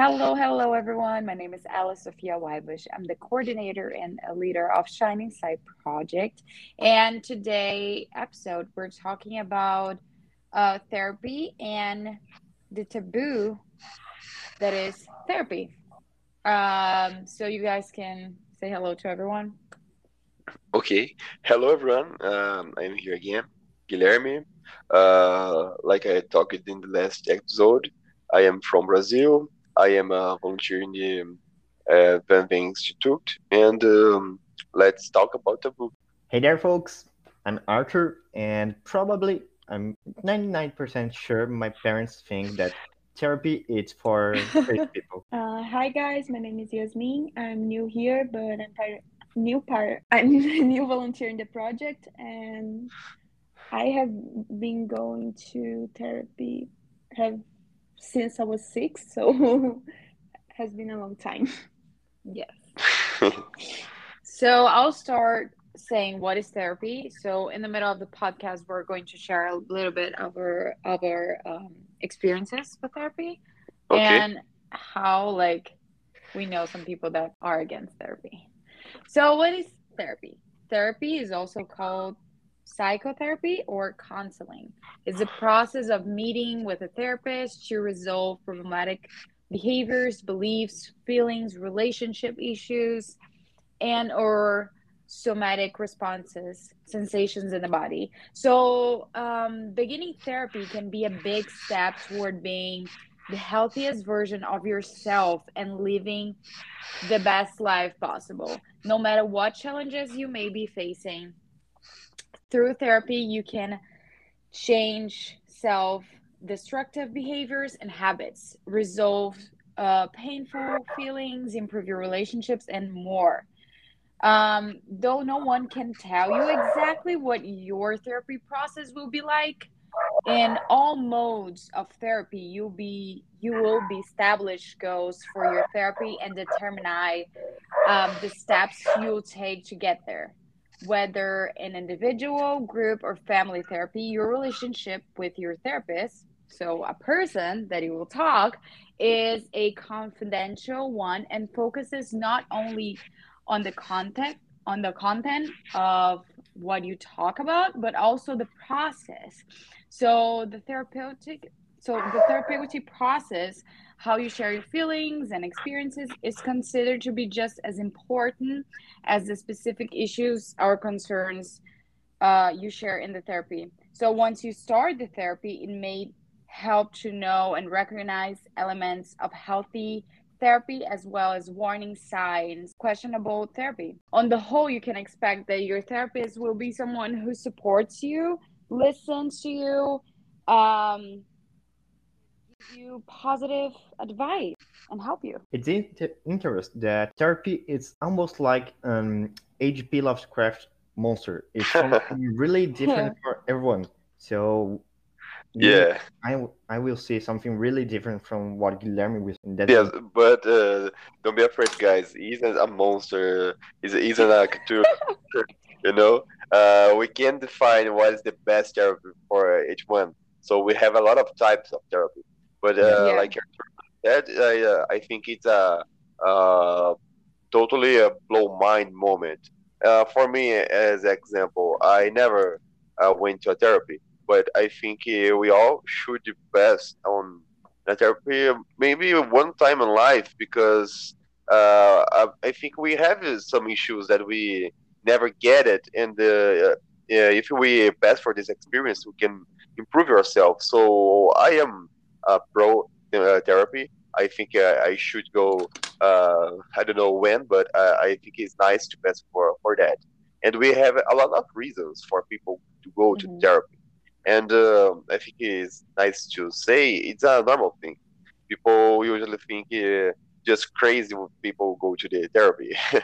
Hello, hello, everyone. My name is Alice Sophia Weibush. I'm the coordinator and a leader of Shining Side Project. And today episode, we're talking about uh, therapy and the taboo that is therapy. Um, so you guys can say hello to everyone. Okay. Hello, everyone. Um, I'm here again, Guilherme. Uh, like I talked in the last episode, I am from Brazil. I am a volunteer in the uh, Van Veen Institute, and um, let's talk about the book. Hey there, folks. I'm Arthur, and probably I'm 99% sure my parents think that therapy is for crazy people. Uh, hi guys, my name is Yasmin. I'm new here, but I'm part new part. I'm a new volunteer in the project, and I have been going to therapy have since I was six, so has been a long time. Yes. so I'll start saying what is therapy. So in the middle of the podcast, we're going to share a little bit of our of our um, experiences with therapy Okay. and how like we know some people that are against therapy. So what is therapy? Therapy is also called psychotherapy or counseling. It's the process of meeting with a therapist to resolve problematic behaviors, beliefs, feelings, relationship issues, and or somatic responses, sensations in the body. So, um, beginning therapy can be a big step toward being the healthiest version of yourself and living the best life possible, no matter what challenges you may be facing. Through therapy, you can change self destructive behaviors and habits, resolve uh, painful feelings, improve your relationships, and more. Um, though no one can tell you exactly what your therapy process will be like, in all modes of therapy, you'll be you will be establish goals for your therapy and determine um, the steps you'll take to get there. Whether an individual, group, or family therapy, your relationship with your therapist, so a person that you will talk, is a confidential one and focuses not only on the content on the content of what you talk about, but also the process. So the therapeutic so the therapeutic process, how you share your feelings and experiences, is considered to be just as important as the specific issues or concerns uh, you share in the therapy. So once you start the therapy, it may help to know and recognize elements of healthy therapy as well as warning signs, questionable therapy. On the whole, you can expect that your therapist will be someone who supports you, listens to you, um, you positive advice, and help you. It's inter- interesting that therapy is almost like an H.P. Lovecraft monster. It's something really different for everyone. So we- Yeah. I will say something really different from what Guilherme will. and That's Yes, but uh, don't be afraid, guys. He isn't a monster. He's, he's an actor. you know, uh, we can't define what is the best therapy for each one. So we have a lot of types of therapy. But uh, Yeah. like that, I, uh, I think it's a, uh totally a blow mind moment. Uh, for me, as example, I never uh, went to a therapy, but I think uh, we all should invest on a therapy maybe one time in life because uh, I, I think we have some issues that we never get it, and uh, yeah, if we pass for this experience, we can improve ourselves. So I am pro uh, therapy. I think uh, I should go. Uh, I don't know when, but uh, I think it's nice to pass for for that. And we have a lot of reasons for people to go to Mhm. therapy. And I think it's nice to say it's a normal thing. People usually think uh, just crazy when people go to the therapy.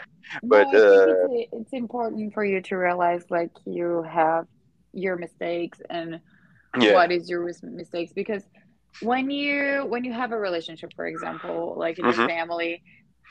But, no, I uh, it's, it's important for you to realize like you have your mistakes and yeah, what is your mistakes because when you when you have a relationship for example like in Mhm. your family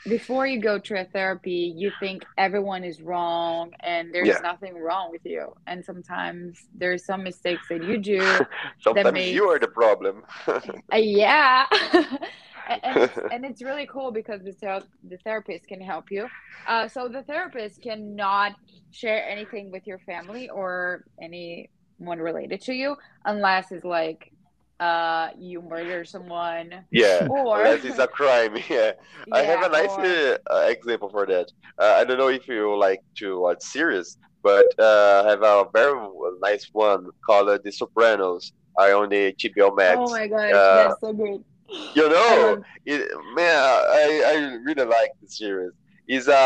before you go to a therapy you think everyone is wrong and there's Yeah. nothing wrong with you and sometimes there's some mistakes that you do sometimes makes- you are the problem. Uh, yeah and, and, it's, and it's really cool because the ther- the therapist can help you. Uh, so the therapist cannot share anything with your family or anyone related to you unless it's like uh you murder someone Yeah, or unless it's a crime. Yeah, I have a nice or- uh, example for that. Uh, I don't know if you like to watch series, but uh, I have a very nice one called uh, The Sopranos. I own the HBO Max. Oh my gosh, Uh, that's so good. You know, it, man, I, I really like the series. He's a,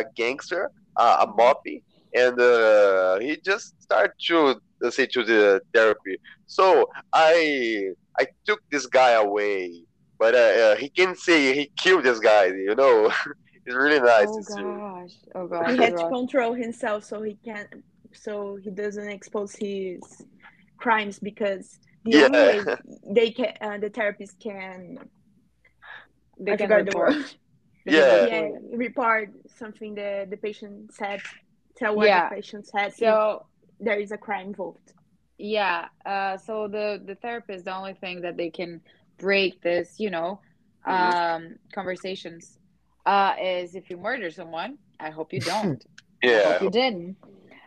a gangster, uh, a moppy, and uh, he just started to uh, say to the therapy. So I I took this guy away, but uh, uh, he can say he killed this guy. You know, it's really nice. oh gosh oh gosh he oh had to control himself so he can't, so he doesn't expose his crimes because the Yeah. only way they can uh, the therapist can they I can forgot the report. word. They can Yeah. report. yeah report something the the patient said tell what Yeah. the patient said if so there is a crime involved Yeah. Uh, so the the therapist, the only thing that they can break this, you know, um, conversations, uh, is if you murder someone. I hope you don't. I Yeah, hope you didn't.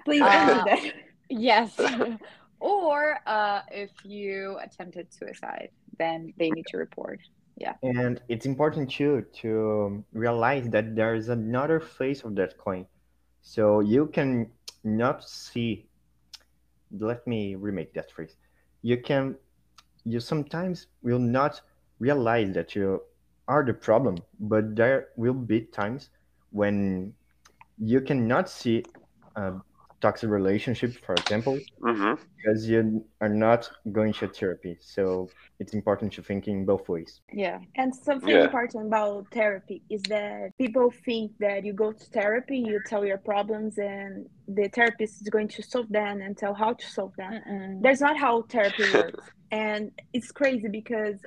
please Uh, don't do that Yes. or uh, if you attempted suicide, then they need to report. Yeah and it's important too to realize that there is another face of that coin. So you can not see. Let me remake that phrase. You can, you sometimes will not realize that you are the problem, but there will be times when you cannot see a toxic relationship, for example, hmm because you are not going to therapy. So it's important to think in both ways. Yeah. And something Yeah. important about therapy is that people think that you go to therapy, you tell your problems, and the therapist is going to solve them and tell how to solve them. Mm-mm. That's not how therapy works. and it's crazy because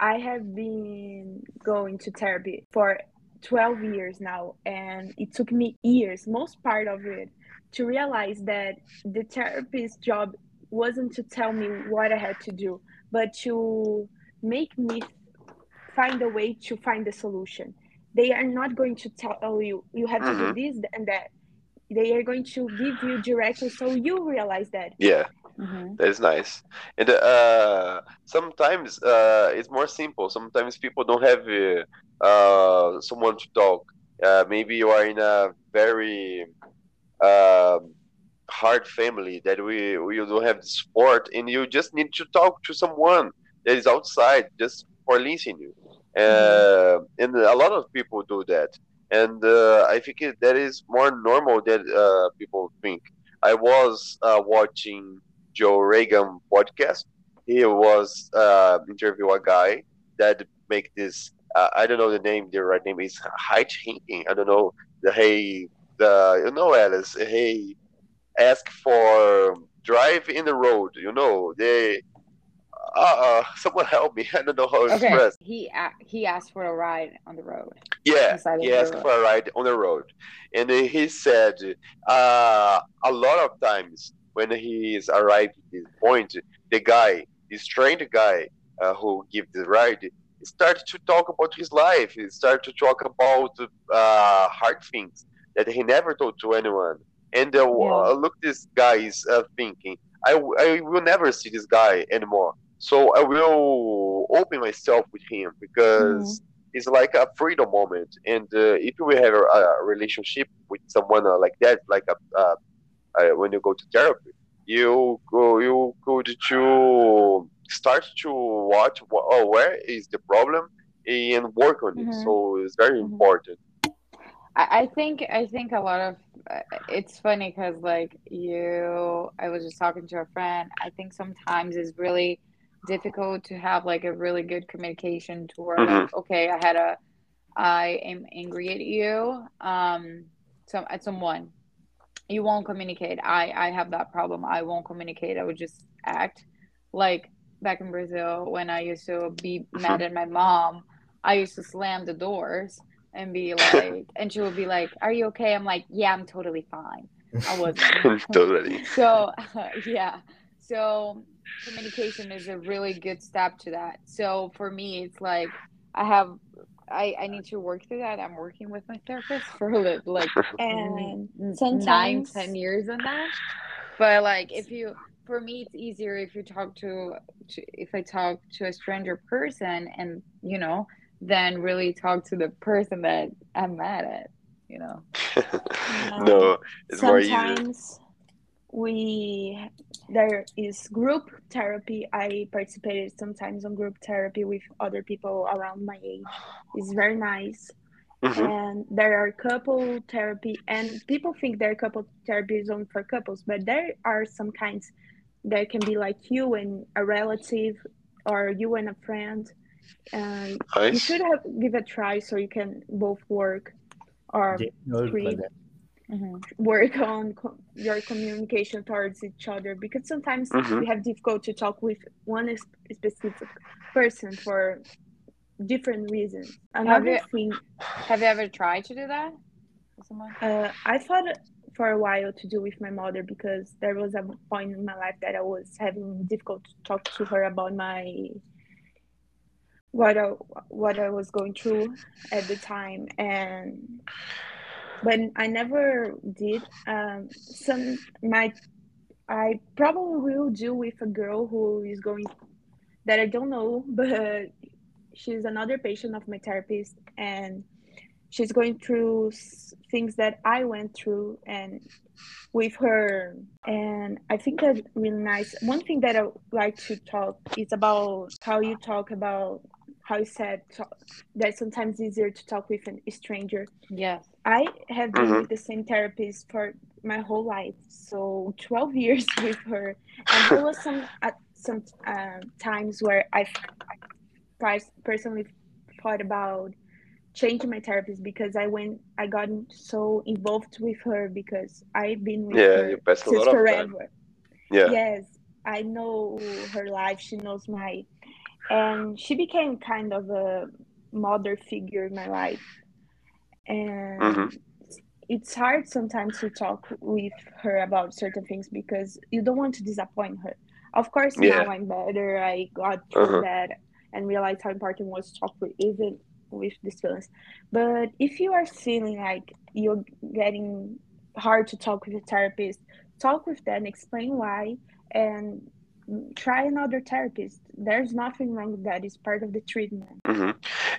I have been going to therapy for 12 years now, and it took me years, most part of it, to realize that the therapist's job wasn't to tell me what I had to do, but to make me find a way to find the solution. They are not going to tell you you have to Mhm. do this and that. They are going to give you directly so you realize that. yeah. Mhm. That is nice. And uh, sometimes uh, it's more simple. Sometimes people don't have uh, uh, someone to talk. Uh, maybe you are in a very um hard family that we we don't have the support, and you just need to talk to someone that is outside just for listening you. Uh, and a lot of people do that, and uh, I think that is more normal than uh, people think. I was uh, watching Joe Reagan podcast. He was uh, interview a guy that make this. Uh, I don't know the name. The right name is hitchhiking. I don't know the hey the you know Alice. Hey, ask for drive in the road. You know they. Uh, uh someone help me. I don't know how to Okay. express. He he asked for a ride on the road. Yeah, he asked road. for a ride on the road, and he said uh, a lot of times when he is arrived at this point, the guy, this strange guy uh, who give the ride, started to talk about his life. He started to talk about uh, hard things that he never told to anyone. And uh, Yeah. look, this guy is uh, thinking, I will never see this guy anymore. So I will open myself with him because it's like a freedom moment. And uh, if we have a, a relationship with someone uh, like that, like a, uh, uh, when you go to therapy, you go, you go to start to watch oh, where is the problem and work on it. Mhm. So it's very Mhm. important. I, think I think a lot of uh, it's funny because like you, I was just talking to a friend. I think sometimes it's really difficult to have like a really good communication to where like okay, I had a, I am angry at you, um, some at someone, you won't communicate. I I have that problem. I won't communicate. I would just act like back in Brazil when I used to be mad at my mom. I used to slam the doors and be like, and she would be like, "Are you okay?" I'm like, "Yeah, I'm totally fine." I wasn't. totally. so yeah, so communication is a really good step to that. So for me, it's like I have I, I need to work through that. I'm working with my therapist for li- like And n- sometimes ten years on that. But like if you for me it's easier if you talk to, to if I talk to a stranger person and you know, then really talk to the person that I'm mad at, you know. no, it's more easier. sometimes we there is group therapy i participated sometimes on group therapy with other people around my age it's very nice Mhm. and there are couple therapy and people think there are couple therapy is only for couples but there are some kinds that can be like you and a relative or you and a friend and you should have give a try so you can both work or Didn't know it three like that. work on co- your communication towards each other because sometimes Mhm. we have difficult to talk with one is- specific person for different reasons. Another you- thing, Have you ever tried to do that? someone? uh, I thought for a while to do with my mother because there was a point in my life that I was having difficult to talk to her about my what I, what I was going through at the time and but I never did um some my I probably will do with a girl who is going that I don't know but she's another patient of my therapist and she's going through things that I went through and with her and I think that's really nice. One thing that I like to talk is about how you talk about how you said talk, that sometimes it's easier to talk with a stranger. Yes. I have been Mhm. with the same therapist for my whole life, so 12 years with her, and there was some at some uh, times where I pers- personally thought about changing my therapist because I went I got so involved with her because I've been with Yeah, her you passed a since lot of time. forever. Yeah. Yes, I know her life. She knows my, and she became kind of a mother figure in my life. And Mhm. it's hard sometimes to talk with her about certain things because you don't want to disappoint her. Of course, Yeah. now I'm better. I got through Uh-huh. that and realized how important it was to talk with even with these feelings. But if you are feeling like you're getting hard to talk with a therapist, talk with them, explain why, and try another therapist. There's nothing wrong with that. It's part of the treatment. hmm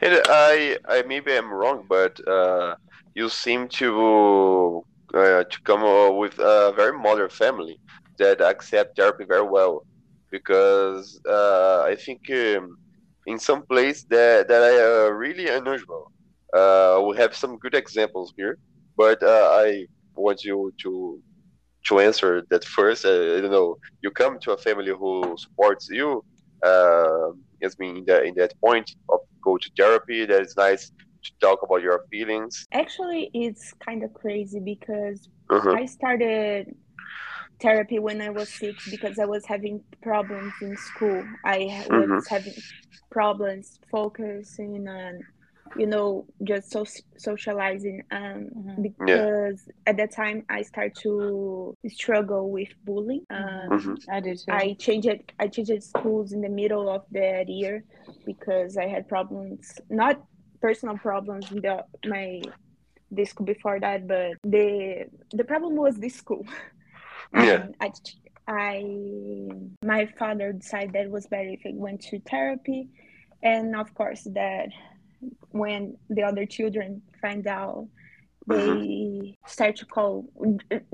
And I, I maybe I'm wrong, but uh, you seem to uh, to come uh, with a very modern family that accept therapy very well, because uh, I think um, in some place that that are uh, really unusual. Uh, we have some good examples here, but I want you to to answer that first. Uh, I don't know. You come to a family who supports you. Uh, as being in that in that point of go to therapy. That is nice to talk about your feelings. Actually, it's kind of crazy because Uh-huh. I started therapy when I was six because I was having problems in school. I ha- was Mhm. having problems focusing and, you know, just so- socializing. Um, Mhm. because at that time I started to struggle with bullying. Um, Mhm. I do too. I changed I changed schools in the middle of that year because I had problems, not personal problems with the, my the school before that, but the the problem was this school. Yeah. I I my father decided that it was better if I went to therapy, and of course that when the other children find out they start to call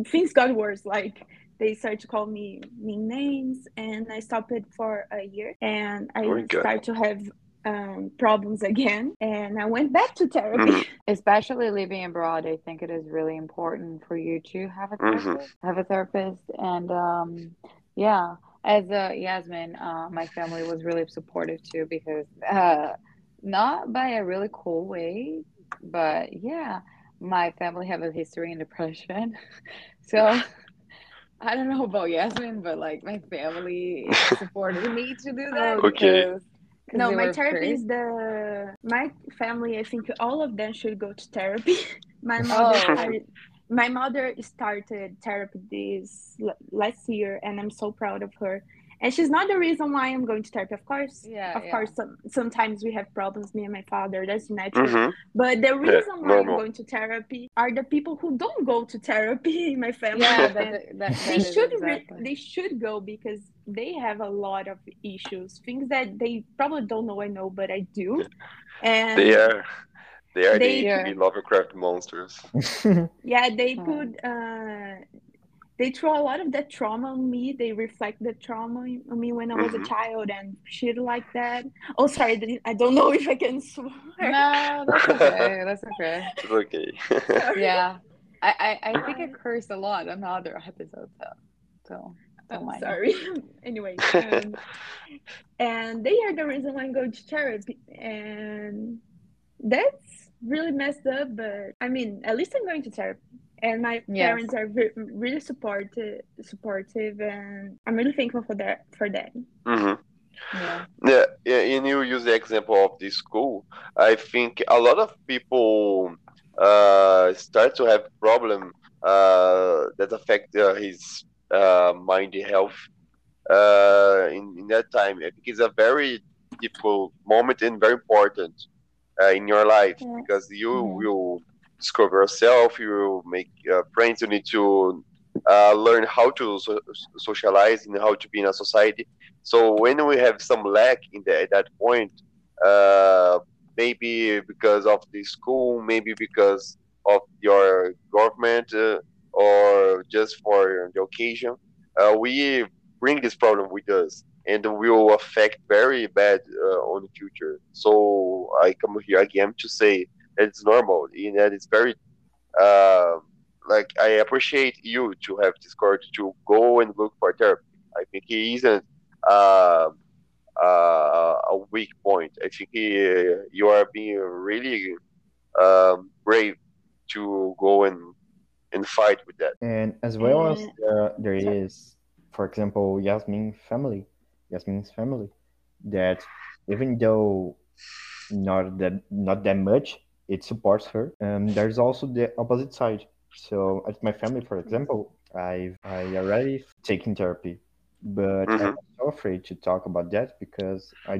things got worse like they start to call me mean names and i stopped it for a year and i Oh started to have um, problems again and i went back to therapy Mhm. Especially living abroad, I think it is really important for you to have a Mhm. therapist. Have a therapist, and um, yeah, as uh, Yasmin, uh, my family was really supportive too because uh, not by a really cool way, but yeah, my family have a history in depression, so. I don't know about Yasmin, but like my family supported me to do that. Okay. because- 'cause no my therapy is the my family i think all of them should go to therapy my mother Oh. started my mother started therapy this last year and i'm so proud of her and she's not the reason why I'm going to therapy. Of course, Yeah, of yeah. course, some, sometimes we have problems, me and my father. That's natural. hmm But the reason why I'm going to therapy are the people who don't go to therapy in my family. Yeah, and that, that, they that is should re- they should go because they have a lot of issues, things that they probably don't know I know, but I do. And They are they are They- the Yeah. Lovecraft monsters. yeah, they put uh they throw a lot of that trauma on me. They reflect the trauma on me when I was Mhm. a child and shit like that. Oh, sorry, I don't know if I can swear. No, that's okay. That's okay. It's okay. Yeah, I, I, I think I cursed a lot on other episodes, so, so don't I'm mind. sorry. anyway, um, and they are the reason why I'm going to therapy, and that's really messed up. But I mean, at least I'm going to therapy, and my Yes. parents are ve- really supportive, supportive, and I'm really thankful for that. For that. hmm Yeah. Yeah, yeah, and you use the example of the school. I think a lot of people uh, start to have problem uh, that affect uh, his uh, mind health uh, in, in that time. I think it's a very difficult moment and very important uh, in your life Yeah. because you Mhm. will discover yourself, you make uh, friends, you need to uh, learn how to so- socialize and how to be in a society. So when we have some lack in the, at that point, uh, maybe because of the school, maybe because of your government, uh, or just for the occasion, uh, we bring this problem with us, and will affect very bad uh, on the future. So I come here again to say it's normal, and that it's very. Uh, like I appreciate you to have this courage to go and look for therapy. I think he isn't uh, uh, a weak point. I think he, you are being really um, brave to go and and fight with that. And as well as And- there, there Sorry. is, for example, Yasmin family, Yasmin's family, that even though not that not that much, it supports her. Um, there's also the opposite side. So at my family, for example, I've I already taken therapy, but Mhm. I'm so afraid to talk about that because I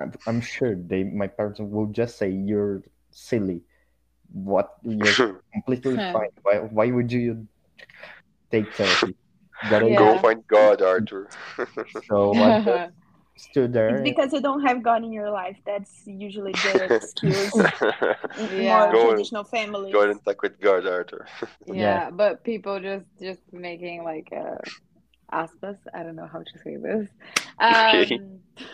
I'm, I'm sure they my parents will just say you're silly. What you're completely fine. Why why would you take therapy? Gotta Yeah. Go find God, Arthur. So I just stood there. It's because you don't have God in your life. That's usually the excuse Yeah. more Go- traditional families. Go and talk with God, Arthur. yeah, Yeah. but people just just making like uh aspas. I don't know how to say this. Okay.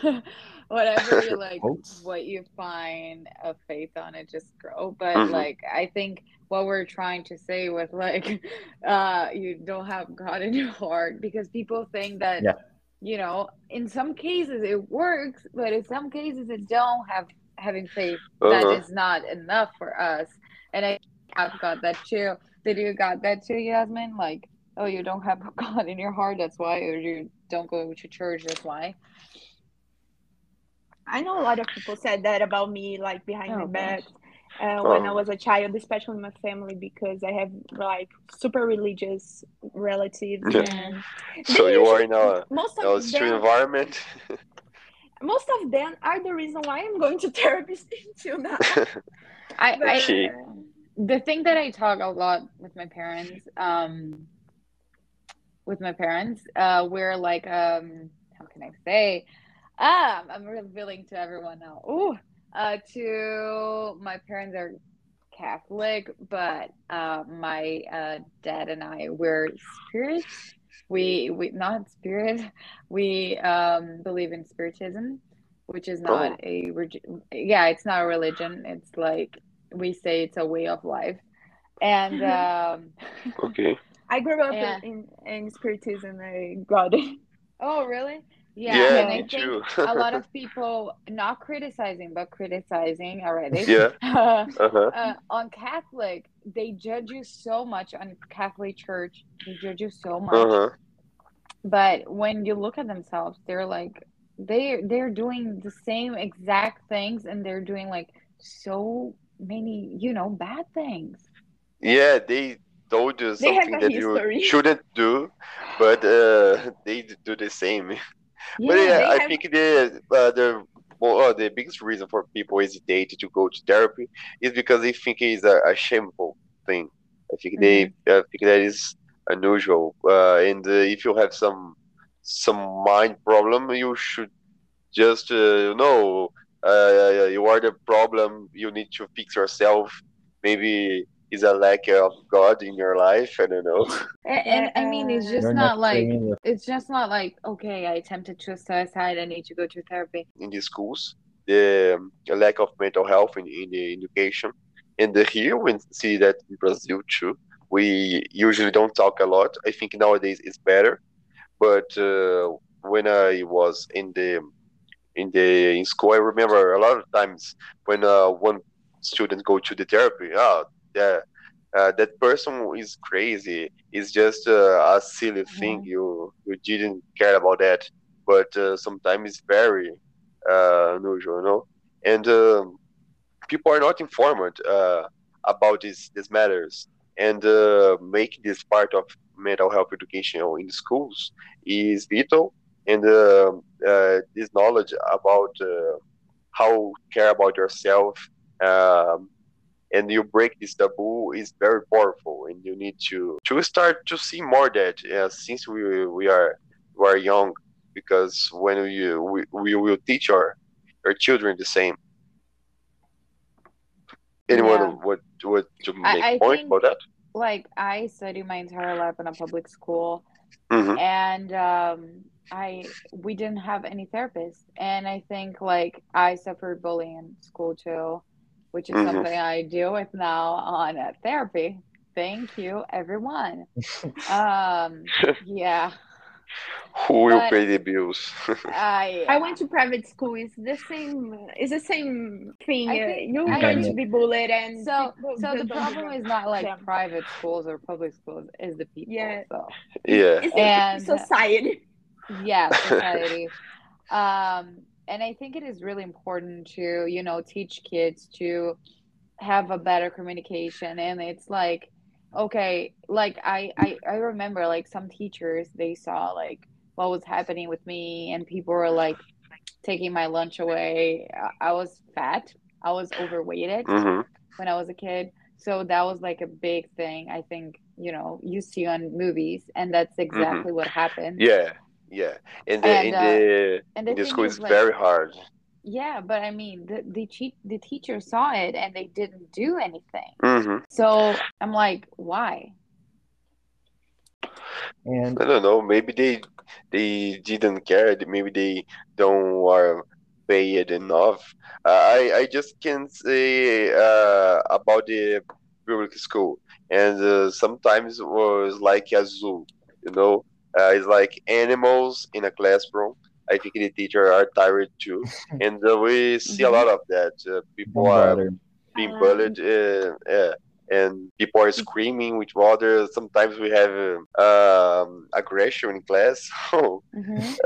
Um, whatever you like, Quotes? what you find a faith on it, just grow. But Mhm. like, I think what we're trying to say with like, uh, you don't have God in your heart because people think that. Yeah. You know, in some cases it works, but in some cases it don't have having faith that Uh-huh. is not enough for us. And I have got that too. Did you got that too, Yasmin? Like, oh, you don't have God in your heart, that's why, or you don't go to church, that's why. I know a lot of people said that about me, like behind Oh, my gosh. back, uh, when I Oh. was a child, especially my family, because I have like super religious relatives, Yeah. and So you are in a, most a of street them, environment. most of them are the reason why I'm going to therapy until now. I, But, I Okay. the thing that I talk a lot with my parents, um, with my parents, uh, we're like, um, how can I say? Ah, I'm revealing to everyone now. Ooh, uh, to my parents are Catholic, but uh, my uh, dad and I we're spirit. We we not spirit. We um, believe in spiritism, which is not Oh. a reg- yeah, it's not a religion. It's like we say it's a way of life, and um, okay. I grew up Yeah. in, in spiritism. I got it. oh really? Yeah, Yeah, and I think too. a lot of people not criticizing but criticizing already. Yeah. uh, Uh-huh. uh, on Catholic, they judge you so much on Catholic Church. They judge you so much. Uh-huh. But when you look at themselves, they're like they they're doing the same exact things, and they're doing like so many, you know, bad things. Yeah, they told you They something that history. you shouldn't do, but uh, they do the same. but yeah, they I have- think the uh, the well, uh, the biggest reason for people hesitate to go to therapy is because they think it's a, a shameful thing. I think they uh, think that is unusual. Uh, and uh, if you have some some mind problem, you should just uh, know uh, you are the problem. You need to fix yourself. Maybe it's a lack of God in your life. I don't know. And, and I mean, it's just You're not like saying it's just not like okay, I attempted to suicide. I need to go to therapy. in the schools, the um, lack of mental health in, in the education. And the, here we see that in Brazil too. We usually don't talk a lot. I think nowadays it's better, but uh, when I was in the in the in school, I remember a lot of times when uh, one student go to the therapy. Oh, yeah, uh, that person is crazy. It's just uh, a silly thing. You you didn't care about that, but uh, sometimes it's very uh, unusual, you know. And um, people are not informed uh, about these these matters, and uh, make this part of mental health education in schools is vital. And uh, uh, this knowledge about uh, how care about yourself um, and you break this taboo is very powerful and you need to to start to see more that uh, since we we are we are young because when we we, we will teach our our children the same. Anyone Yeah. would would to I- make point think- about that? Like I studied my entire life in a public school, hmm and um, I we didn't have any therapists, and I think like I suffered bullying in school too, which is Mhm. something I deal with now on uh, therapy. Thank you, everyone. um, yeah, who will But- pay the bills I I went to private school. It's the same. It's the same thing. Uh, think- You're going to be bullied, and So, people so the problem is not like damn. private schools or public schools; is the people. Yeah. So yeah It's And- society. yeah society um and i think it is really important to you know teach kids to have a better communication. And it's like okay like i i, I remember like some teachers they saw like what was happening with me and people were like taking my lunch away. I, was fat. I was overweighted hmm when i was a kid. So that was like a big thing i think you know you see on movies and that's exactly what happened. Yeah yeah in the And, in uh, the and in the the school is, it's like, very hard Yeah, but I mean, the the cheat the teacher saw it and they didn't do anything. hmm So I'm like, why? And I don't know. Maybe they they didn't care. Maybe they don't are paid enough. Uh, I I just can't say uh, about the public school, and uh, sometimes it was like a zoo. You know, uh, it's like animals in a classroom. I think the teacher are tired too, and uh, we see a lot of that. Uh, people are being bullied uh, uh, and people are screaming with other sometimes we have um, aggression in class. So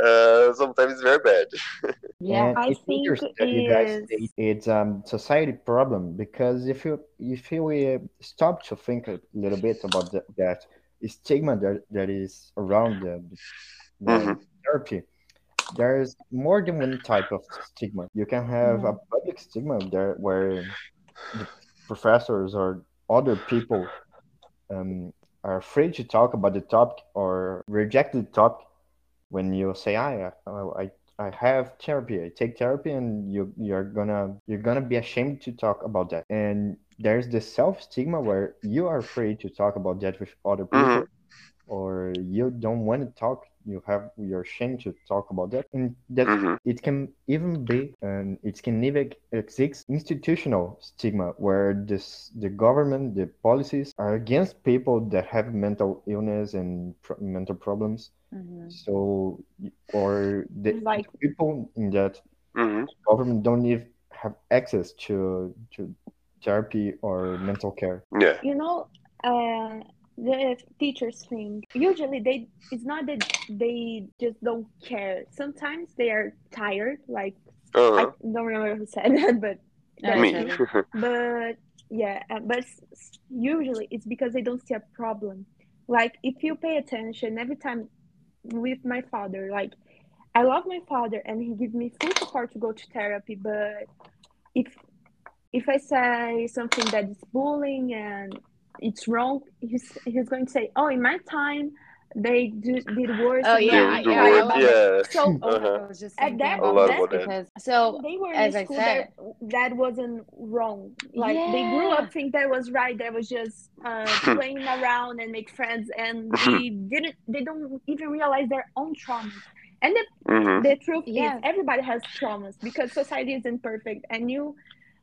uh, sometimes it's very bad. Yeah. And I it's think interesting that you guys is- say it's um society problem because if you if you uh, stop to think a little bit about the, that stigma that, that is around the, the Mhm. therapy, there's more than one type of stigma. You can have a public stigma there where the professors or other people um, are afraid to talk about the topic or reject the topic when you say I, I I have therapy I take therapy and you you're gonna you're gonna be ashamed to talk about that and there's the self stigma where you are afraid to talk about that with other people or you don't want to talk you have your shame to talk about that. And that hmm it can even be and it can even exist institutional stigma where this the government the policies are against people that have mental illness and pro- mental problems. Mhm. so or the Like- people in that hmm government don't even have access to to therapy or mental care. Yeah. You know uh the teachers think usually they it's not that they just don't care. Sometimes they are tired like i uh-huh. don't remember who said that but Yeah, me. but yeah uh, but s- s- usually it's because they don't see a problem. Like if you pay attention every time with my father like I love my father and he gives me full support to go to therapy, but if if I say something that is bullying and it's wrong, he's he's going to say, "Oh, in my time, they do, did worse." Oh and yeah, Yeah, that." yeah, word, I love yeah. So Uh-huh. I was just At thinking that- about that- because so they were as a I school said- that that wasn't wrong. Like they grew up think that was right. That was just uh, playing around and make friends, and they didn't. They don't even realize their own traumas. And the hmm the truth Yeah. is everybody has traumas because society isn't perfect and you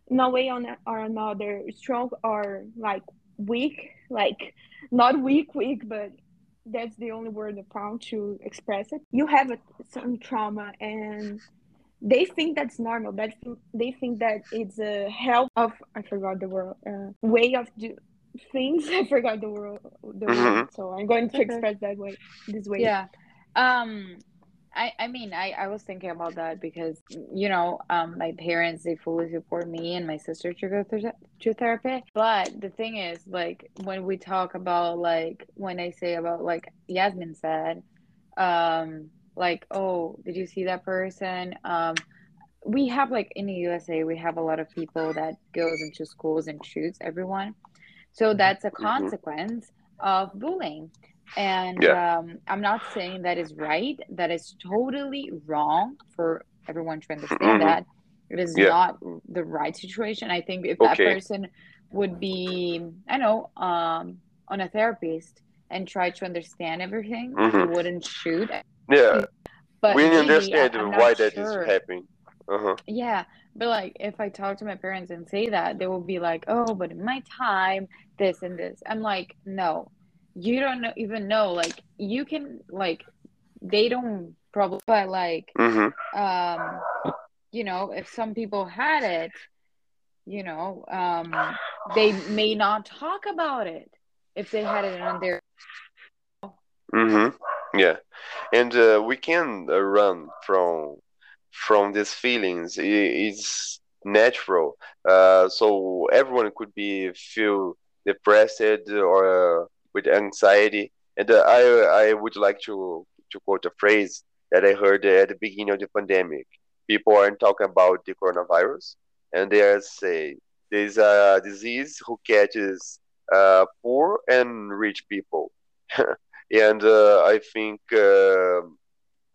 in a way on or another strong or like weak like not weak weak but that's the only word I found to express it. You have a, some trauma and they think that's normal that they think that it's a help of i forgot the word uh, way of do things. I forgot the word the word. So i'm going to express that way this way. Yeah. Um I, I mean I, I was thinking about that because you know um my parents they fully support me and my sister to go through to therapy. But the thing is like when we talk about like when I say about like Yasmin said um like oh did you see that person? Um we have like in the USA we have a lot of people that goes into schools and shoots everyone. So that's a consequence of bullying and um, i'm not saying that is right that is totally wrong for everyone to understand Mhm. that it is Yeah. not the right situation i think if that person would be i know um, on a therapist and try to understand everything he Mhm. wouldn't shoot Yeah, but we understand I- why not that is sure. happening. Uh-huh. Yeah, but like if I talk to my parents and say that, they will be like, "Oh, but in my time, this and this." I'm like, "No, you don't know, even know. Like you can like they don't probably, but like hmm um, you know, if some people had it, you know, um, they may not talk about it if they had it on their mm-hmm. Yeah, and uh, we can uh, run from from these feelings. It's natural. Uh, so everyone could be feel depressed or uh, with anxiety. And uh, I I would like to to quote a phrase that I heard at the beginning of the pandemic. People aren't talking about the coronavirus, and they are saying there's a disease who catches uh, poor and rich people. and uh, I think uh,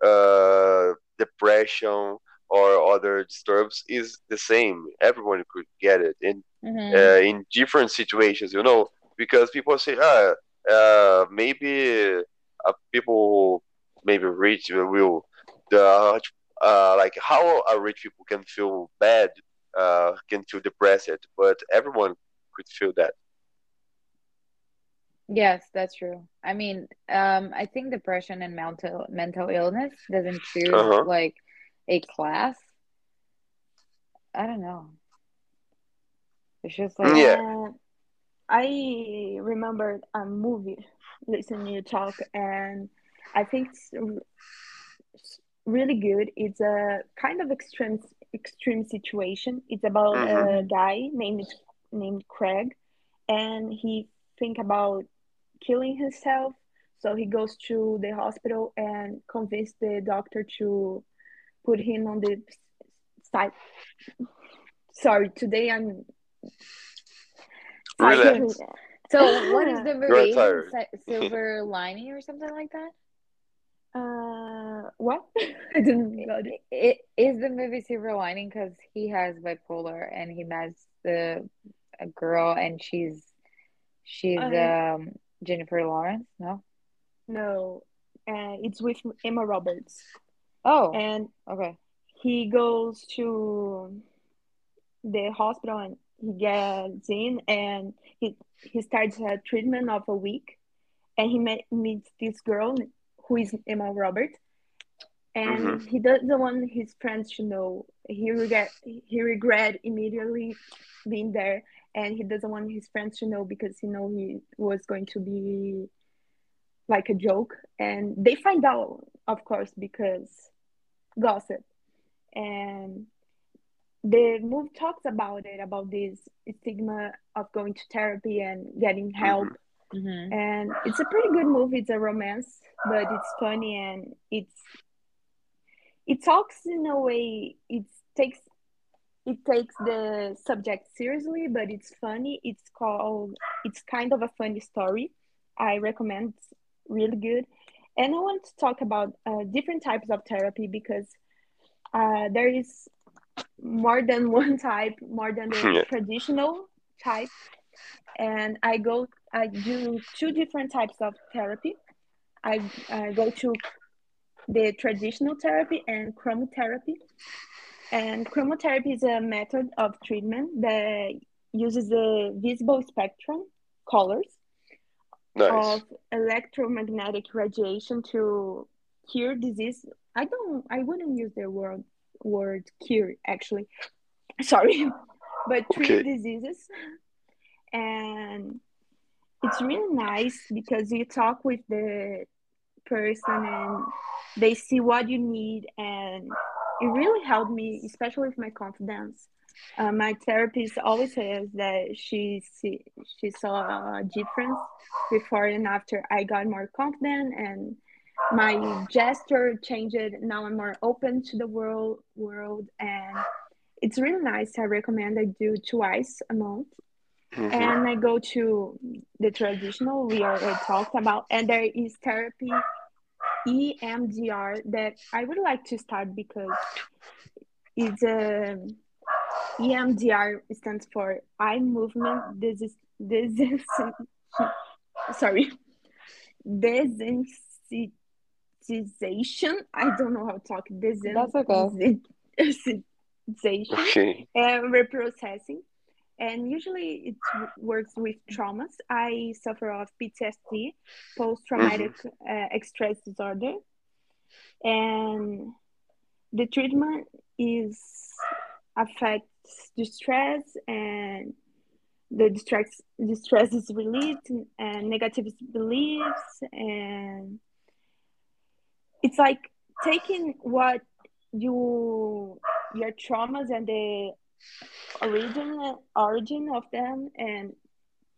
uh, depression or other disturbs is the same. Everyone could get it in Mhm. uh, in different situations, you know, because people say, ah, uh, maybe uh, people maybe rich will the uh, like how a rich people can feel bad, uh, can feel depressed, but everyone could feel that. Yes, that's true. I mean, um, I think depression and mental mental illness doesn't choose Uh-huh. like a class. I don't know. It's just like Yeah. I remembered a movie listening you talk, and I think it's really good. It's a kind of extreme extreme situation. It's about a Mhm. guy named named Craig, and he think about killing himself. So he goes to the hospital and convince the doctor to put him on the side. Sorry, today I'm Relax. so. What is the movie? You're Is it tired. Si- Silver Lining or something like that? Uh, what? I didn't got it. It is the movie Silver Lining because he has bipolar and he meets the a girl and she's she's Uh, um Jennifer Lawrence. No. No, uh, it's with Emma Roberts, Oh. and Okay. he goes to the hospital and he gets in, and he he starts a treatment of a week, and he met, meets this girl who is Emma Robert and mm-hmm. he doesn't want his friends to know. He regret he regret immediately being there, and he doesn't want his friends to know because he know he was going to be like a joke, and they find out, of course, because gossip, and the movie talks about it about this stigma of going to therapy and getting help Mm-hmm. and it's a pretty good movie it's a romance but it's funny and it's it talks in a way it takes it takes the subject seriously, but it's funny. It's called it's kind of a funny story. I recommend. It's really good. And I want to talk about uh, different types of therapy because uh, there is more than one type, more than the Yeah. traditional type. And I go, I do two different types of therapy. I, I go to the traditional therapy and chromotherapy. And chromotherapy is a method of treatment that uses the visible spectrum colors Nice. of electromagnetic radiation to cure disease. I don't. I wouldn't use the word word cure actually. Sorry, but treat Okay. diseases, and it's really nice because you talk with the person and they see what you need, and it really helped me, especially with my confidence. Uh, my therapist always says that she see, she saw a difference before and after I got more confident and my gesture changed. Now I'm more open to the world world and it's really nice. I recommend I do twice a month. Mhm. And I go to the traditional we already talked about and there is therapy EMDR that I would like to start because it's a EMDR stands for eye movement this is this is sorry desensitization I don't know how to talk. That's okay. desensitization Okay. and reprocessing. And usually it works with traumas. I suffer of ptsd post-traumatic uh, stress disorder. And the treatment is affects the stress and the distress distress is relieved and negative beliefs and it's like taking what you your traumas and the origin origin of them and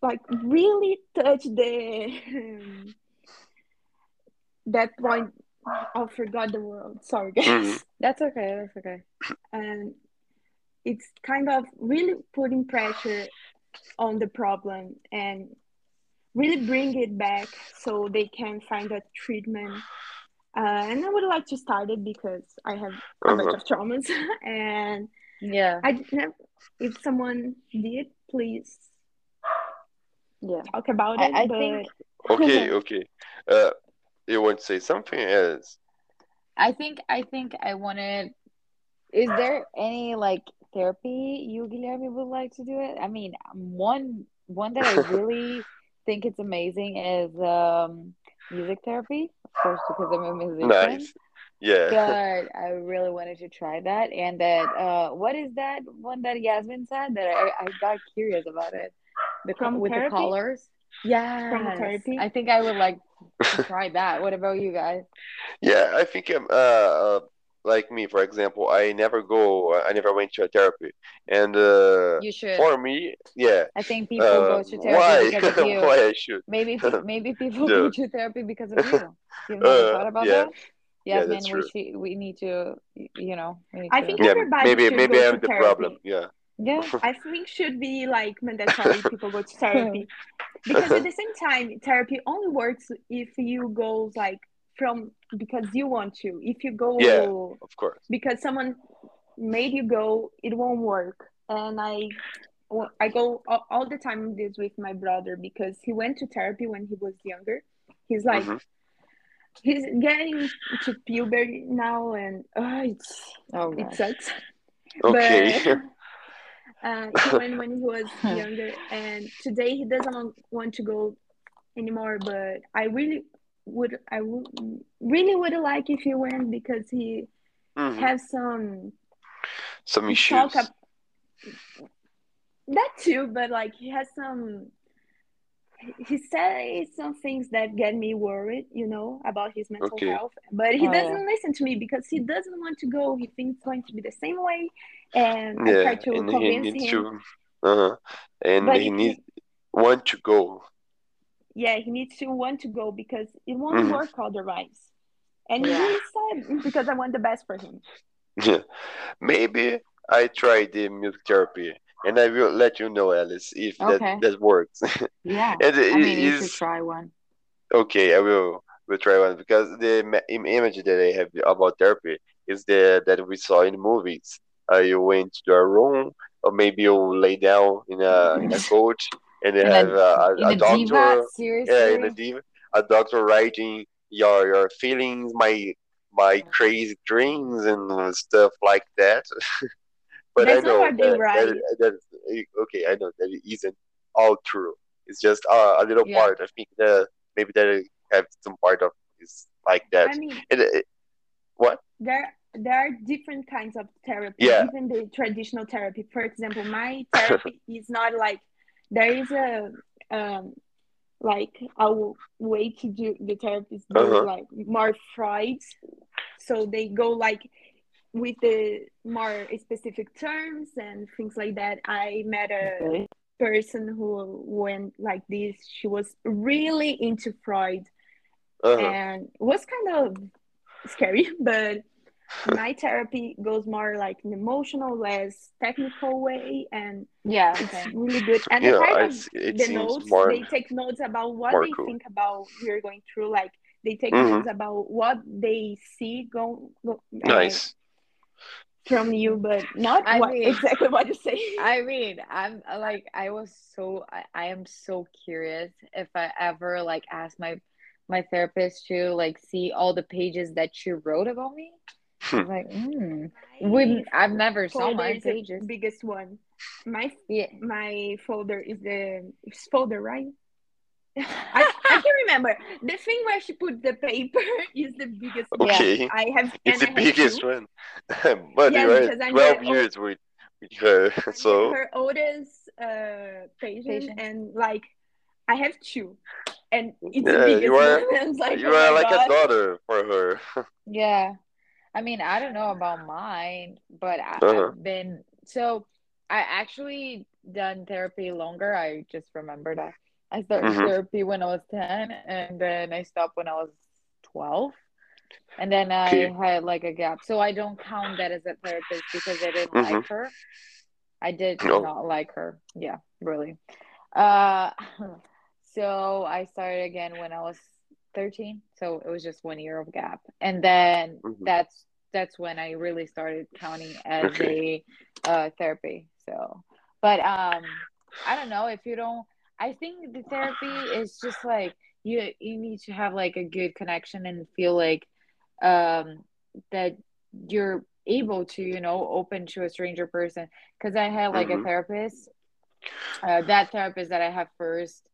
like really touch the that point I forgot the word sorry guys Mhm. That's okay. That's okay. and it's kind of really putting pressure on the problem and really bring it back so they can find a treatment uh, and i would like to start it because i have a bunch Uh-huh. of traumas and Yeah. i never if someone did please Yeah. talk about it I, I but think Okay. Okay. Uh, you want to say something else? I think I think I wanted. Is there any like therapy you Guilherme would like to do it? I mean, one one that I really think it's amazing is um music therapy, of course, because I'm a musician. Nice. Yeah. But I really wanted to try that, and that uh, what is that one that Yasmin said that I, I got curious about it, the co- with the Chromotherapy? colors. Yes, Chromotherapy? I think I would like to try that. What about you guys? Yeah, I think um, uh, uh, like me, for example, I never go, I never went to a therapy, and uh, You should. for me, yeah, I think people uh, go to therapy why, because of you. why I should? Maybe maybe people go to therapy because of you. You've never Uh, thought about yeah, that? yeah, Yasmin, that's we true. should, we need to you know we need I to think Yeah, everybody maybe should maybe go I'm to the therapy. problem. Yeah. yeah I think should be like mandatory people go to therapy because at the same time therapy only works if you go like from because you want to if you go Yeah, of course. because someone made you go it won't work and i i go all, all the time this with my brother because he went to therapy when he was younger he's like Mhm. he's getting to puberty now and uh, it's oh it sucks Okay. but uh, he went when he was younger and today he doesn't want- want to go anymore but i really would i would really would like if he went because he Mhm. has some Some issues. up that too but like he has some he says some things that get me worried you know about his mental Okay. health but he Oh, doesn't listen to me because he doesn't want to go he thinks it's going to be the same way and i try to and he convince needs him to, uh-huh, and but he he, needs want to go. Yeah he needs to want to go because it won't Mhm. work otherwise and Yeah. really sad because I want the best for him. Yeah. Maybe I try the music therapy, and I will let you know, Alice, if Okay. that that works. Yeah. and it I mean, you should try one. okay. I will will try one because the im- image that I have about therapy is the that we saw in movies. Uh, you went to a room, or maybe you lay down in a in a couch, and they In have uh, a, In a, a a doctor. seriously. Yeah, in a diva, a doctor writing your your feelings, my my crazy dreams and uh, stuff like that. but That's I know that, that, that okay, I know that it isn't all true. It's just uh, a little Yeah. part. I think that maybe that have some part of is like that. I mean, it, uh, what? there there are different kinds of therapy Yeah. even the traditional therapy for example my therapy is not like there is a um like a w- way to do the therapies do Uh-huh. like more Freud so they go like with the more specific terms and things like that i met a Okay. person who went like this she was really into freud Uh-huh. and it was kind of scary but my therapy goes more like an emotional less technical way and Yeah. it's Okay. really good and Yeah, the part I of the notes more they take notes about what they cool. think about we're going through like they take Mhm. notes about what they see go, go uh, nice. from you but not I what, mean- exactly what you say I mean, I'm uh, like, I was so, I, I am so curious if I ever like ask my my therapist to like see all the pages that she wrote about me. I was like, hmm, wouldn't I've never saw folder my is the pages. biggest one my Yeah, my folder is the it's folder right I, I can't remember. The thing where she put the paper is the biggest one. Okay. I have It's the I biggest two. one. but Yes, you are I'm 12 her years with, with her. I'm So, her oldest uh, patient, Patient. and like I have two, and it's Yeah, the biggest you are- one. Like, you oh are like God. a daughter for her. yeah. I mean, I don't know about mine, but I, Uh-huh. I've been so I actually done therapy longer. I just remember that I started Mhm. therapy when I was 10 and then I stopped when I was 12. And then I Okay. had like a gap. So I don't count that as a therapist because I didn't Mhm. like her. I did No. not like her. Yeah, really. Uh so I started again when I was 13. So it was just one year of gap. And then Mhm. that's that's when I really started counting as Okay. a uh therapy. So but um I don't know if you don't I think the therapy is just like you you need to have like a good connection and feel like um that you're able to you know open to a stranger person because i had like a Mhm. therapist uh, that therapist that i had first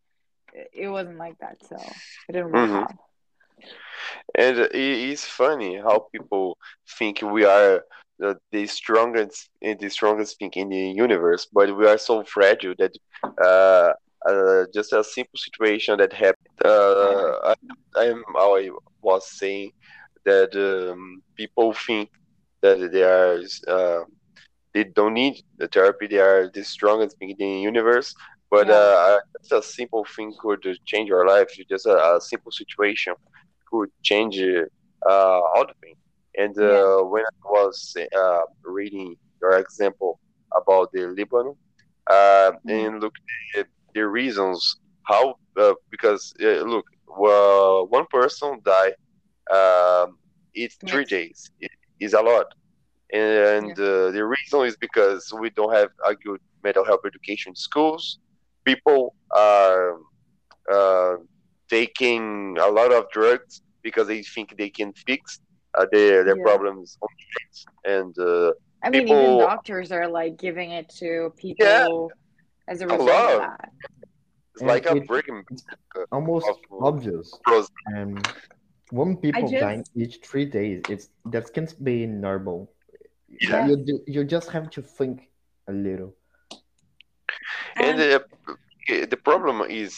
it wasn't like that so it didn't work Mhm. out And it is funny how people think we are the, the strongest and the strongest thing in the universe, but we are so fragile that uh, uh, just a simple situation that happened. Uh, I, I'm, I was saying that um, people think that they are uh, they don't need the therapy. They are the strongest thing in the universe. But Yeah. uh, just a simple thing could change your life. Just a, a simple situation could change uh, all the thing. And uh, when I was uh, reading your example about the Lebanon, uh, Mm. and look at the reasons how uh, because uh, look, well, one person die, um, it's three days. It is a lot, and uh, the reason is because we don't have a good mental health education in schools. People are uh, taking a lot of drugs because they think they can fix uh, their their Yeah. problems on the streets. and uh, i mean even people- doctors are like giving it to people Yeah. as a A result lot. of that it's And like a it- breaking almost of- obvious. pros. And when people just- die each three days, it's that can be normal. Yeah. You do- you just have to think a little. And uh, the problem is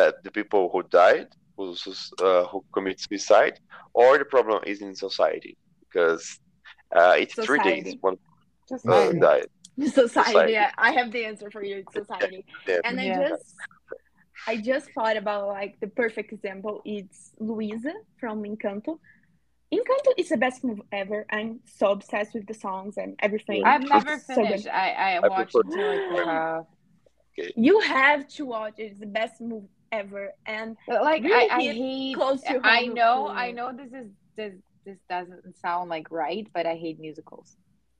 that the people who died, who sus- uh, who commit suicide, or the problem is in society because uh, it's three days one just uh, died. society. Society. I- I have the answer for you. It's society. Yeah. And I Yeah. just I just thought about like the perfect example. It's Luisa from Encanto. Encanto is the best movie ever. I'm so obsessed with the songs and everything. I've It's never so good. finished. I I I watched prefer- until like the half. You have to watch it. It's the best movie ever. And Like Really I, I hate. close to I know. for I know. This is this this doesn't sound like right, but I hate musicals.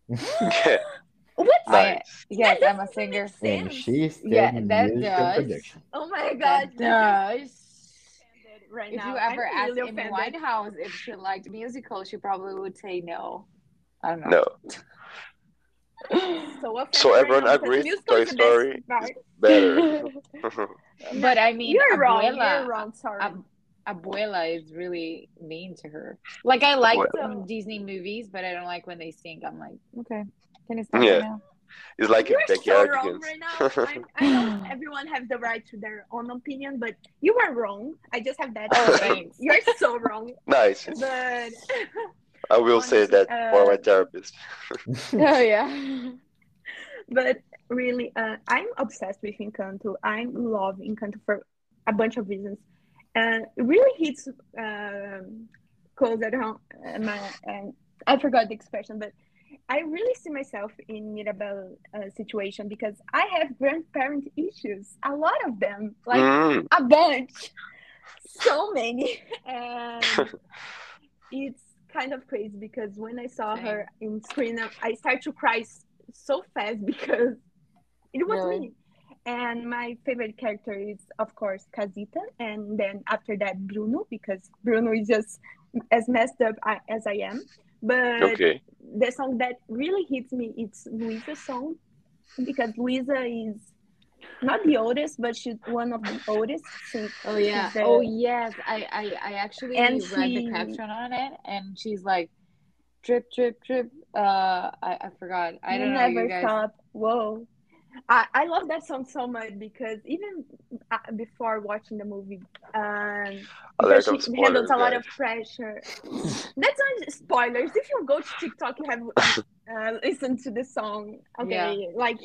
Yeah, what? nice. Yes, That I'm a singer. and she's Yeah, that musical does. production. Oh my That god. does. Right If now. you ever I'm asked really Amy offended. Winehouse if she liked musicals, she probably would say no. I don't know. No. So, So everyone now agrees musical Toy is the best Story is better. but I mean, You're wrong. Abuela, You're wrong. Sorry. Ab- Abuela is really mean to her. Like I like Abuela. some Disney movies, but I don't like when they sing. I'm like, okay, can you stop Yeah. right now? it's like You're in so wrong right now. I, I know everyone has the right to their own opinion, but you were wrong. I just have that. Oh, thanks. You're so wrong. nice. But I will say honestly, that for my uh, therapist. oh yeah. but really, uh, I'm obsessed with Encanto. I love Encanto for a bunch of reasons, and it really hits um, close at home. Uh, my, and I forgot the expression, but I really see myself in Mirabel uh, situation because I have grandparent issues, a lot of them, like Mm, a bunch, so many, and it's kind of crazy because when I saw Same. her in screen, I started to cry so fast because it was Really? me. And my favorite character is, of course, Casita, and then after that, Bruno, because Bruno is just as messed up as I am. But okay. the song that really hits me it's Luisa's song because Luisa is not the oldest, but she's one of the oldest. Since Oh yeah. she's Oh yes. I I, I actually And read she- the caption on it, and she's like, drip drip drip. Uh, I I forgot. I don't know. never You guys. stop. Whoa. I, I love that song so much because even uh, before watching the movie, um, Alert because she handles spoilers, a lot guys. of pressure. That's not spoilers. If you go to TikTok, you have uh, listened to the song. Okay, like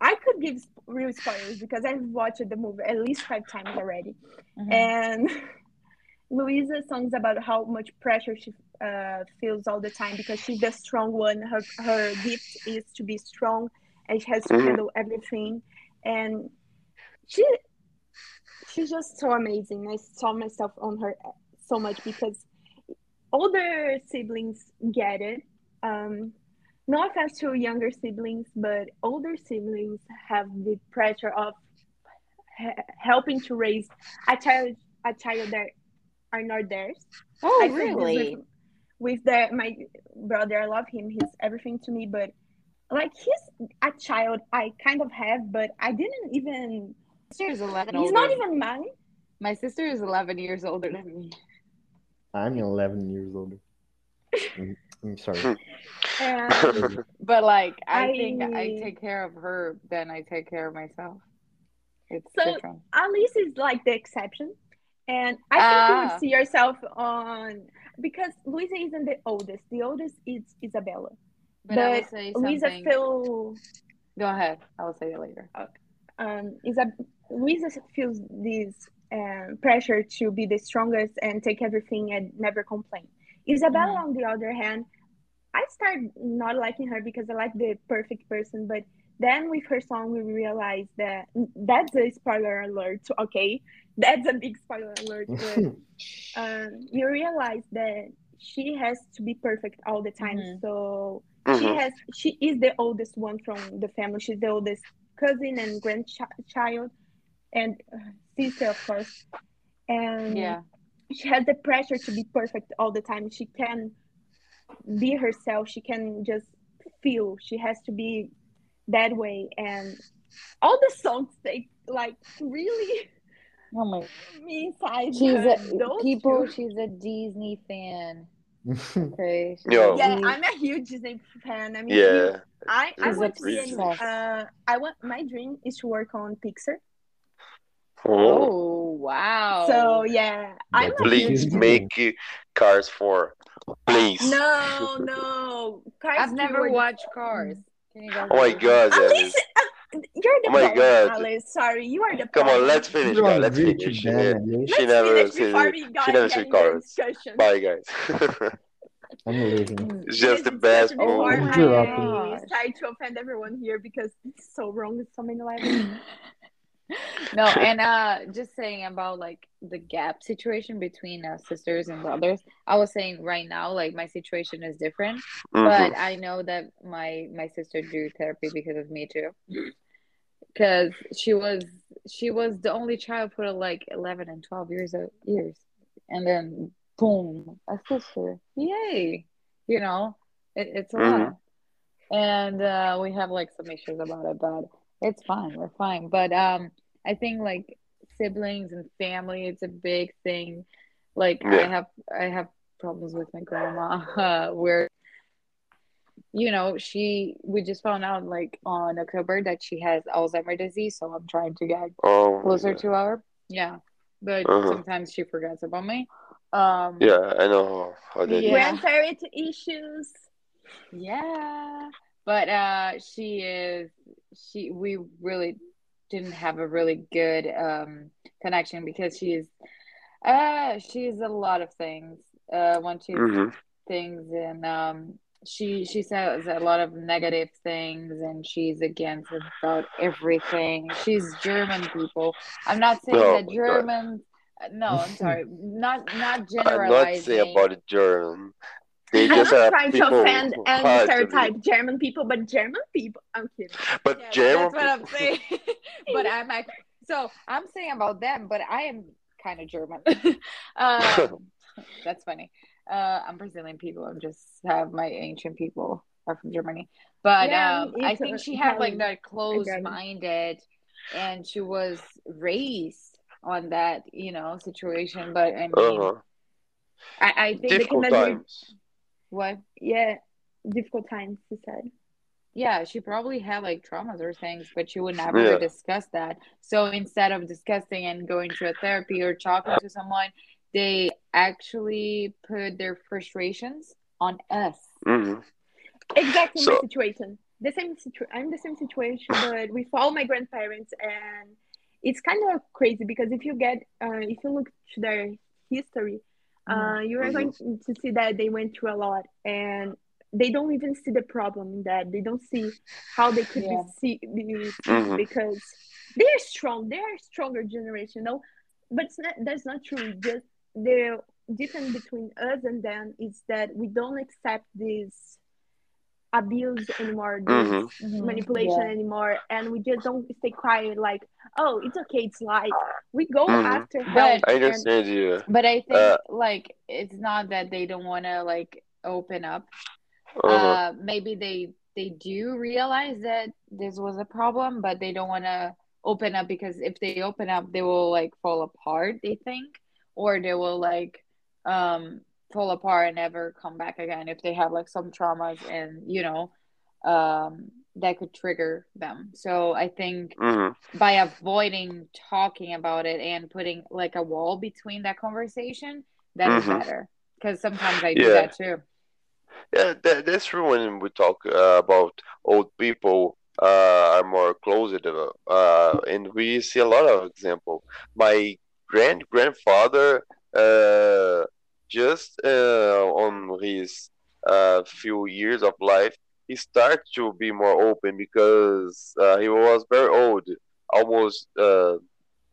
I could give real spoilers because I've watched the movie at least five times already. Mhm. And Luisa songs about how much pressure she uh, feels all the time because she's the strong one. Her her gift is to be strong, and she has to Mhm. handle everything. And she she's just so amazing. I saw myself on her so much because all older siblings get it. Um, no offense to younger siblings, but older siblings have the pressure of helping to raise a child a child that are not theirs. Oh I really? With, with the, my brother, I love him. He's everything to me, but like he's a child I kind of have, but I didn't even. My sister is eleven. He's older. not even mine. My sister is eleven years older than me. I'm 11 years older. Mm-hmm. I'm, I'm sorry. And But like, I, think I I- take care of her, then I take care of myself. It's So- different. Alice is like the exception. And I think Ah. you would see yourself on because Luisa isn't the oldest. The oldest is Isabela. But, I will but say Luisa something. feel Go ahead. I will say it later. um Isa- Luisa feels this um, pressure to be the strongest and take everything and never complain. Isabela, Mhm. on the other hand, I started not liking her because I like the perfect person, but then with her song, we realized that that's a spoiler alert. Okay, that's a big spoiler alert. But um, you realize that she has to be perfect all the time. Mhm. So she Mhm. has she is the oldest one from the family. She's the oldest cousin and grandchild, and sister, of course. And Yeah. She has the pressure to be perfect all the time. She can be herself. She can just feel. She has to be that way. And all the songs they like really Oh my. me inside. She's uh, a those people. two. She's a Disney fan. Okay. Yo. Yeah, I'm a huge Disney fan. I mean, yeah. I, I She's want to be obsessed. an, uh I want my dream is to work on Pixar. Oh. Oh wow. So yeah, I'm That's a a Please huge huge make cars for. Please. no no. Cars I've never Stewart- watched Cars. Can you guys Oh my god, Alice, Alice. uh, you're the Oh my God. Alice. Sorry, you are the Come problem. on, let's finish, guys. Let's finish. She, man, ne- she Let's never finish seen before it. we got She never get seen cars. discussion. Bye, guys. I'm leaving. Mm, It's just the best discuss before move. Dropping. I start to offend everyone here because it's so wrong with so many levels. no, and uh, just saying about like the gap situation between uh, sisters and brothers. I was saying right now, like my situation is different, Mhm. but I know that my my sister do therapy because of me too. Because she was she was the only child for like eleven and twelve years of years, and then boom, a sister, yay! You know, it, it's a Mhm. lot, and uh, we have like some issues about it, but it's fine, we're fine. But um, I think like siblings and family, it's a big thing. Like I have I have problems with my grandma uh, where you know she we just found out like on October that she has Alzheimer disease, so I'm trying to get Oh, closer yeah. to her. Yeah, but Uh-huh. sometimes she forgets about me. Um, Yeah, I know how, how that is. Yeah. Grandparent issues. yeah, but uh, she is she. We really didn't have a really good um connection because she's uh she's a lot of things. Uh, when she's hmm things and um she she says a lot of negative things and she's against about everything she's german people i'm not saying Oh that germans no i'm sorry not not generalizing. I'm not saying about the German. They I'm just not trying to offend and stereotype German people, but German people. I'm kidding. But Yeah, German that's what i'm saying. But i'm like so i'm saying about them but i am kind of german. Um that's funny. Uh i'm brazilian people. I'm just have my ancient people are from germany. But Yeah, um i think she had like that closed-minded, and she was raised on that you know situation. But i mean Uh-huh. I, I think Difficult imagine- times. What Yeah, difficult times, he said. yeah she probably had like traumas or things but she would never Yeah. discuss that so instead of discussing and going to a therapy or talking to someone they actually put their frustrations on us hmm Exactly my So- situation. The same situ- I'm the same situation, but with all my grandparents, and it's kind of crazy because if you get, uh, if you look to their history, uh, you are going to see that they went through a lot, and they don't even see the problem in that. They don't see how they could Yeah. be see be sick Mhm. because they are strong. They are a stronger generation, no, but it's not, that's not true. Just the difference between us and them is that we don't accept this abuse anymore, this Mhm. Mhm. manipulation Yeah. anymore, and we just don't stay quiet like, oh, it's okay, it's life. We go Mhm. after But- help. I and understand you. but i think Uh, like it's not that they don't want to like open up Uh-huh. uh maybe they they do realize that this was a problem but they don't want to open up because if they open up they will like fall apart they think or they will like um fall apart and never come back again if they have like some traumas and you know um that could trigger them. So i think hmm by avoiding talking about it and putting like a wall between that conversation that is Mhm. better. Because sometimes i do that too. Yeah, that, that's true when we talk uh, about old people uh, are more closed, to, uh, and we see a lot of example. My grand grandfather uh, just uh, on his uh, few years of life, he started to be more open because uh, he was very old, almost uh,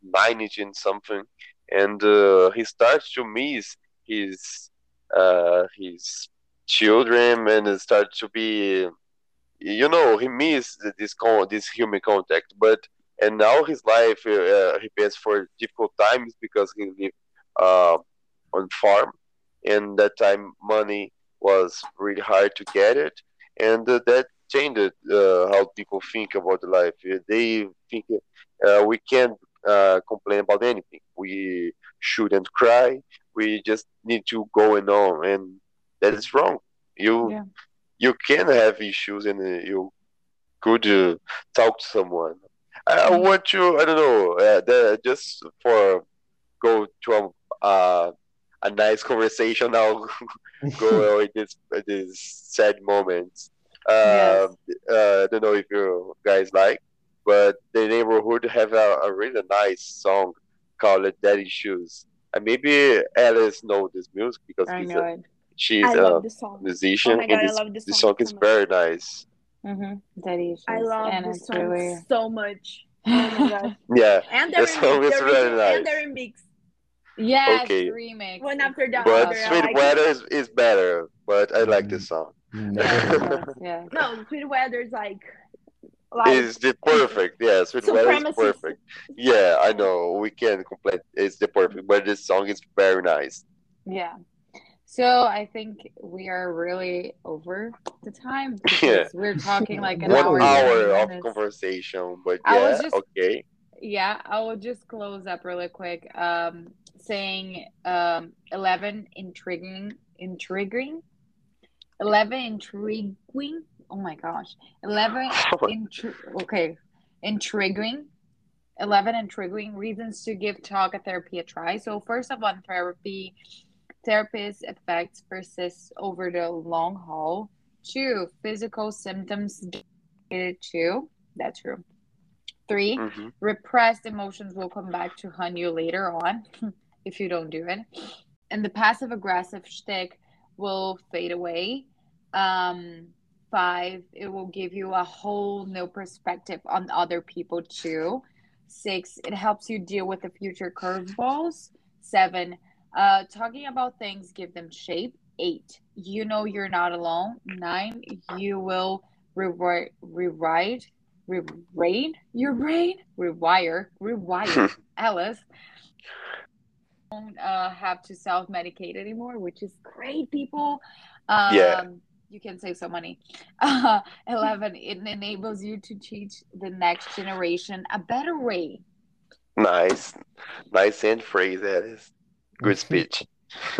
90 and something, and uh, he started to miss his uh, his children and start to be you know he missed this con- this human contact. But and now his life uh, he passed for difficult times because he lived on farm and that time money was really hard to get it and uh, that changed uh, how people think about life they think uh, we can't uh, complain about anything we shouldn't cry we just need to go and on and that is wrong. You Yeah. you can have issues and uh, you could uh, talk to someone. I, Mhm. want to I don't know uh, the, just for go to a uh, a nice conversation now. go in this this sad moments. Uh, uh, I don't know if you guys like, but the Neighbourhood have a, a really nice song called "Daddy Issues." And maybe Alice know this music because I know a, it. she's I a the song. musician, Oh my god, and I love this this song song is so much. very nice. Mm-hmm. Delicious. I love and this song really. so much. Oh my god. Yeah, And the, The remix, song is the really nice. and the remix. Yes, Okay. remix. One after the awesome. but other, I Sweet like Weather is, is better. But I like this song. Yeah. Never. yes, yes. No, Sweater Weather is like, like It's the perfect. Yeah, Sweater Weather is perfect. Yeah, I know. We can't complain. It's the perfect, but this song is very nice. Yeah. So I think we are really over the time because Yeah. we're talking like an One hour. Hour of minutes. conversation, but yeah, just- okay. Yeah, I will just close up really quick, um, saying um, eleven intriguing, intriguing, eleven intriguing. Oh my gosh, eleven intri- okay, intriguing. 11 intriguing reasons to give talk therapy a try. So, first of all, therapy, therapist effects persist over the long haul. Two, physical symptoms two. That's true. Three, hmm repressed emotions will come back to haunt you later on if you don't do it. And the passive aggressive shtick will fade away. Um, five, it will give you a whole new perspective on other people too. Six, it helps you deal with the future curveballs. Seven, uh, talking about things give them shape. Eight, you know you're not alone. Nine, you will rewrite, rewrite, rewrite your brain, rewire, rewire. Alice don't uh, have to self medicate anymore, which is great, people. Um, Yeah. You can save some money. Uh, 11, it enables you to teach the next generation a better way. Nice, nice and free, That is good speech.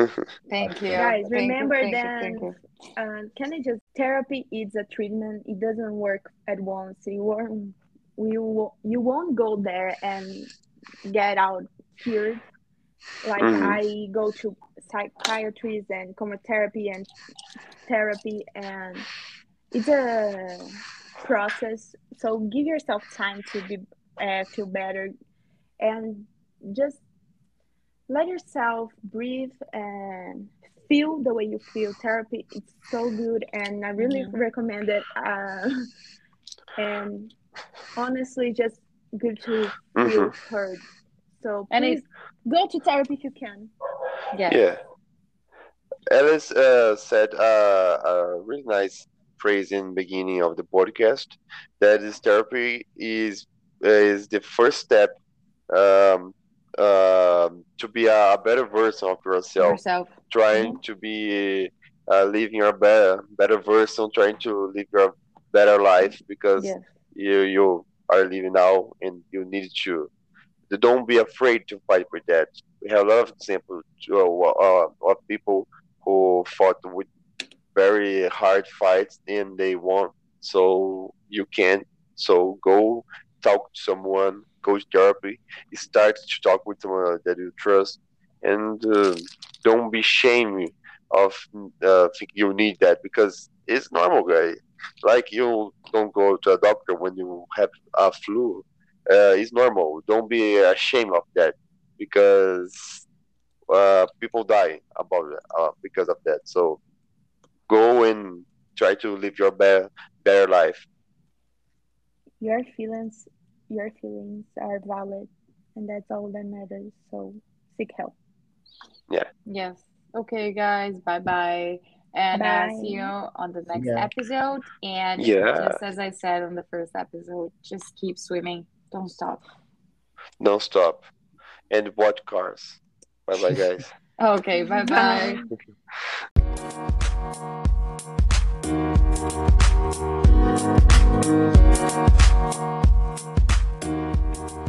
Thank you. Guys, Thank remember you, that- you. uh, can I just therapy is a treatment. It doesn't work at once. You won't you you won't go there and get out cured. Like Mhm. I go to psychiatrists and chromotherapy and therapy, and it's a process. So give yourself time to be uh, feel better, and just let yourself breathe and feel the way you feel. Therapy it's so good, and I really Mhm. recommend it. Uh, and honestly, just good to feel Mhm. heard. So And please go to therapy if you can. Yes. Yeah. Alice uh, said uh, a really nice phrase in the beginning of the podcast that is therapy is is the first step um, um to be a, better version of yourself, Yourself. trying to be uh, living your better better version, trying to live your better life because Yes. you you are living now and you need to don't be afraid to fight for that. We have a lot of examples uh, uh, of people who fought with very hard fights and they won. So you can. So go talk to someone, go to therapy, start to talk with someone that you trust, and uh, don't be ashamed of uh, think you need that because it's normal, guy. Like you don't go to a doctor when you have a flu. Uh, it's normal. Don't be ashamed of that because uh, people die about uh, because of that. So go and try to live your better better life. Your feelings, your feelings are valid, and that's all that matters. So seek help. Yeah. Yes. Okay, guys. Bye bye. And uh, Bye. see you on the next Yeah. episode. And Yeah. just as I said on the first episode, just keep swimming. Don't stop. Don't stop. And watch cars. Bye bye, guys. okay, bye bye. bye.